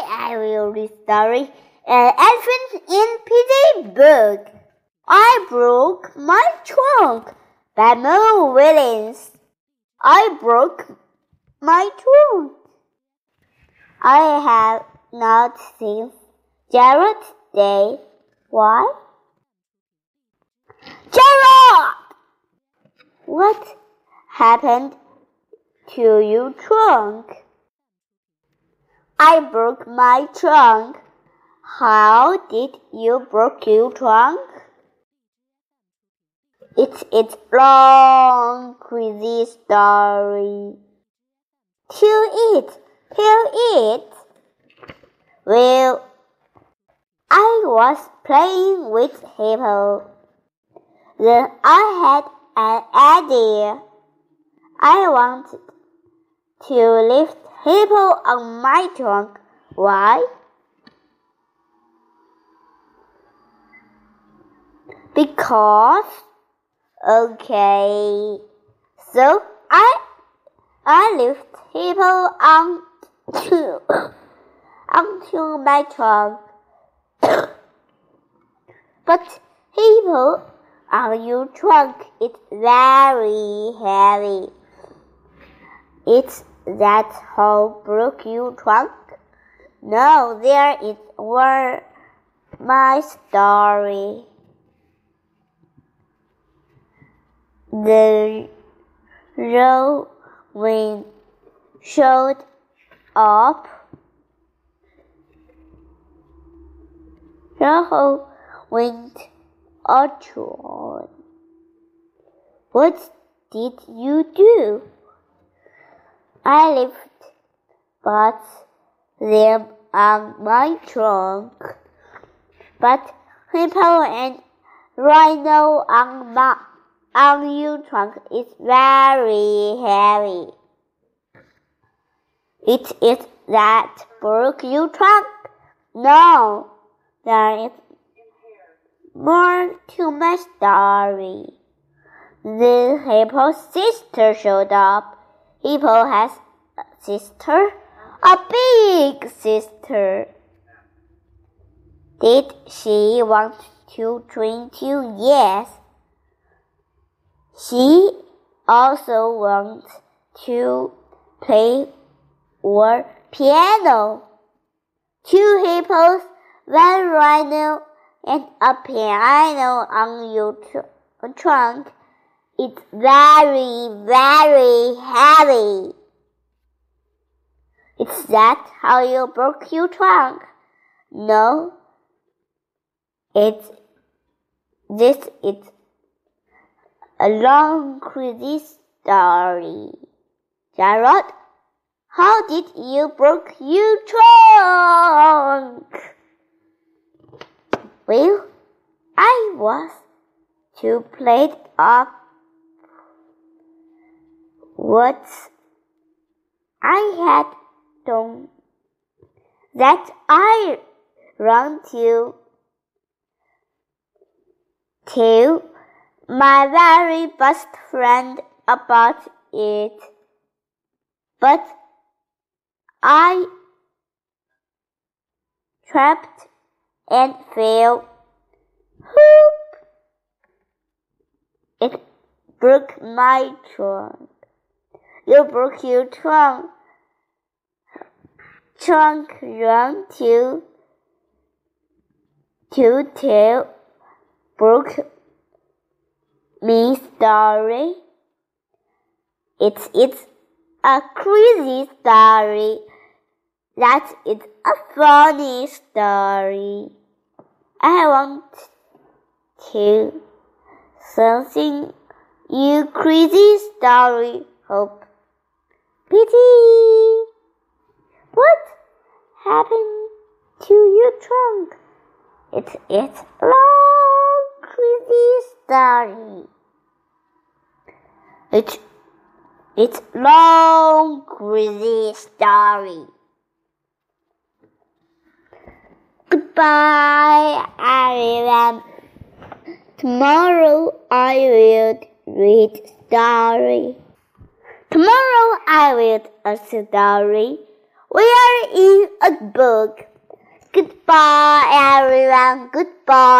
I will read story. An uh, elephant in Pittsburgh. I broke my trunk. By Mo Willems. I broke my trunk. I have not seen Jared today. Why? Jared! What happened to your trunk? I broke my trunk. How did you break your trunk? It's its long, crazy story. Tell it, tell it. Well, I was playing with Hippo. Then I had an idea. I wanted to lift Hippo on my trunk. Why? Because, okay, so I, I lift Hippo onto, onto my trunk. but Hippo on your trunk is very heavy. It's that how broke your trunk? No, there is where my story. The row wind showed up. The wind orchard. What did you do? I left but them on my trunk, but hippo and rhino on my on your trunk is very heavy. It is that broke your trunk? No, there is more to my story. The hippo's sister showed up. Hippo has sister, a big sister. Did she want to drink you? Yes. She also wants to play or piano. Two hippos, one rhino, and a piano on your tr trunk. It's very, very heavy. Is that how you broke your trunk? No. It's this is a long crazy story. Jared, how did you break your trunk? Well, I was to play up what I had done that I ran to to my very best friend about it. But I trapped and fell. Whoop! It broke my trunk. You broke your trunk. Trunk run to to tell broke me story. It's it's a crazy story. That is a funny story. I want to something you crazy story hope. Pity. What happened to your trunk? It's it's long crazy story. It's it's long crazy story. Goodbye, everyone. Tomorrow I will read story. Tomorrow I will read a story. We are in a book. Goodbye, everyone. Goodbye.